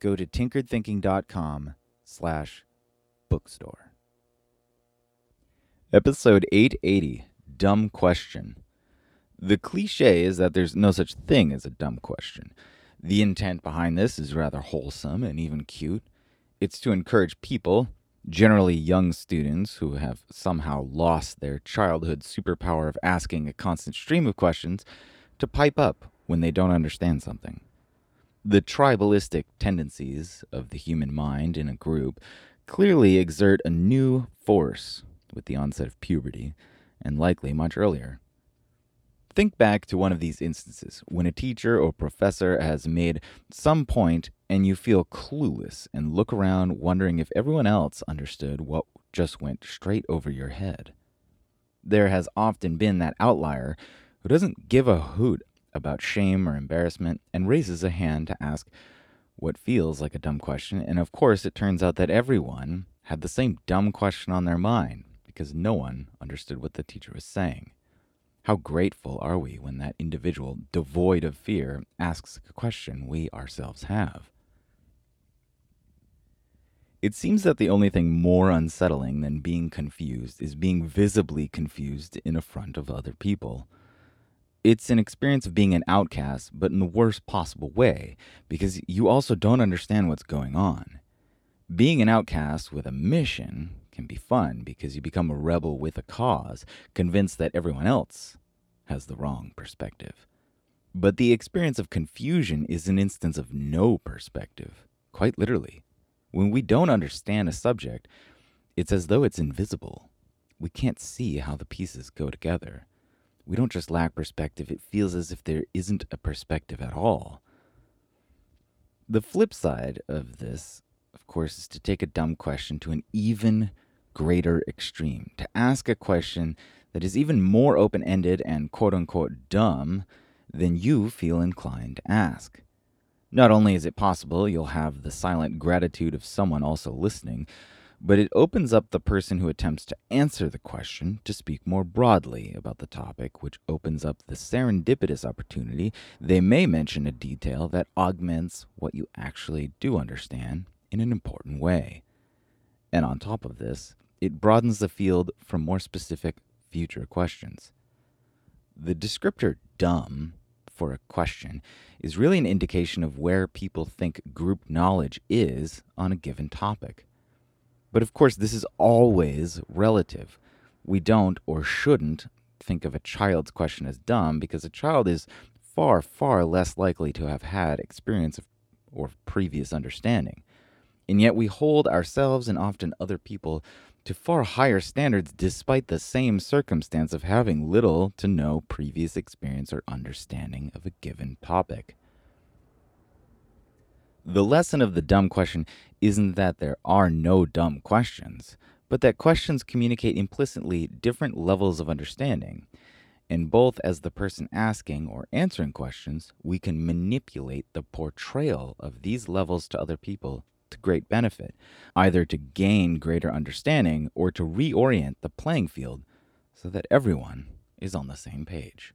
go to tinkeredthinking.com slash bookstore. Episode 880, Dumb Question. The cliche is that there's no such thing as a dumb question. The intent behind this is rather wholesome and even cute. It's to encourage people, generally young students who have somehow lost their childhood superpower of asking a constant stream of questions, to pipe up when they don't understand something. The tribalistic tendencies of the human mind in a group clearly exert a new force with the onset of puberty, and likely much earlier. Think back to one of these instances when a teacher or professor has made some point and you feel clueless and look around wondering if everyone else understood what just went straight over your head. There has often been that outlier who doesn't give a hoot about shame or embarrassment and raises a hand to ask what feels like a dumb question. And of course, it turns out that everyone had the same dumb question on their mind because no one understood what the teacher was saying. How grateful are we when that individual, devoid of fear, asks a question we ourselves have? It seems that the only thing more unsettling than being confused is being visibly confused in front of other people. It's an experience of being an outcast, but in the worst possible way, because you also don't understand what's going on. Being an outcast with a mission can be fun because you become a rebel with a cause, convinced that everyone else has the wrong perspective. But the experience of confusion is an instance of no perspective, quite literally. When we don't understand a subject, it's as though it's invisible. We can't see how the pieces go together. We don't just lack perspective, it feels as if there isn't a perspective at all. The flip side of this, of course, is to take a dumb question to an even greater extreme, to ask a question that is even more open ended and quote unquote dumb than you feel inclined to ask. Not only is it possible you'll have the silent gratitude of someone also listening, but it opens up the person who attempts to answer the question to speak more broadly about the topic, which opens up the serendipitous opportunity they may mention a detail that augments what you actually do understand in an important way. And on top of this, it broadens the field for more specific future questions. The descriptor dumb for a question is really an indication of where people think group knowledge is on a given topic. But of course, this is always relative. We don't or shouldn't think of a child's question as dumb because a child is far, far less likely to have had experience of, or previous understanding. And yet we hold ourselves and often other people to far higher standards despite the same circumstance of having little to no previous experience or understanding of a given topic. The lesson of the dumb question isn't that there are no dumb questions, but that questions communicate implicitly different levels of understanding. And both as the person asking or answering questions, we can manipulate the portrayal of these levels to other people to great benefit, either to gain greater understanding or to reorient the playing field so that everyone is on the same page.